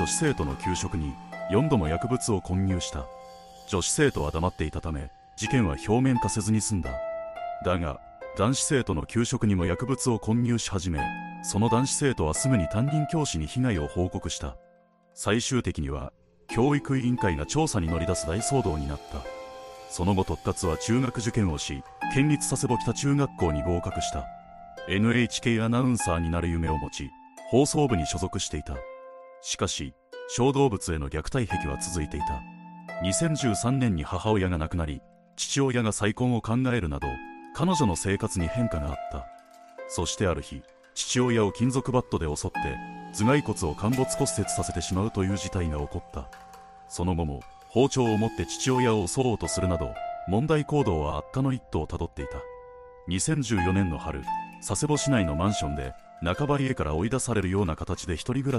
女子生徒の給食に4度も薬物を混入した。女子生徒は黙っていたため事件は表面化せずに済んだ。だが男子生徒の給食にも薬物を混入し始めその男子生徒はすぐに担任教師に被害を報告した。最終的には教育委員会が調査に乗り出す大騒動になった。その後特活は中学受験をし県立佐世保北中学校に合格した。NHK アナウンサーになる夢を持ち放送部に所属していた。しかし小動物への虐待癖は続いていた。2013年に母親が亡くなり父親が再婚を考えるなど彼女の生活に変化があった。そしてある日父親を金属バットで襲って頭蓋骨を陥没骨折させてしまうという事態が起こった。その後も包丁を持って父親を襲おうとするなど問題行動は悪化の一途をたどっていた。2014年の春佐世保市内のマンションで中張りへから追い出されるような形で一人暮らし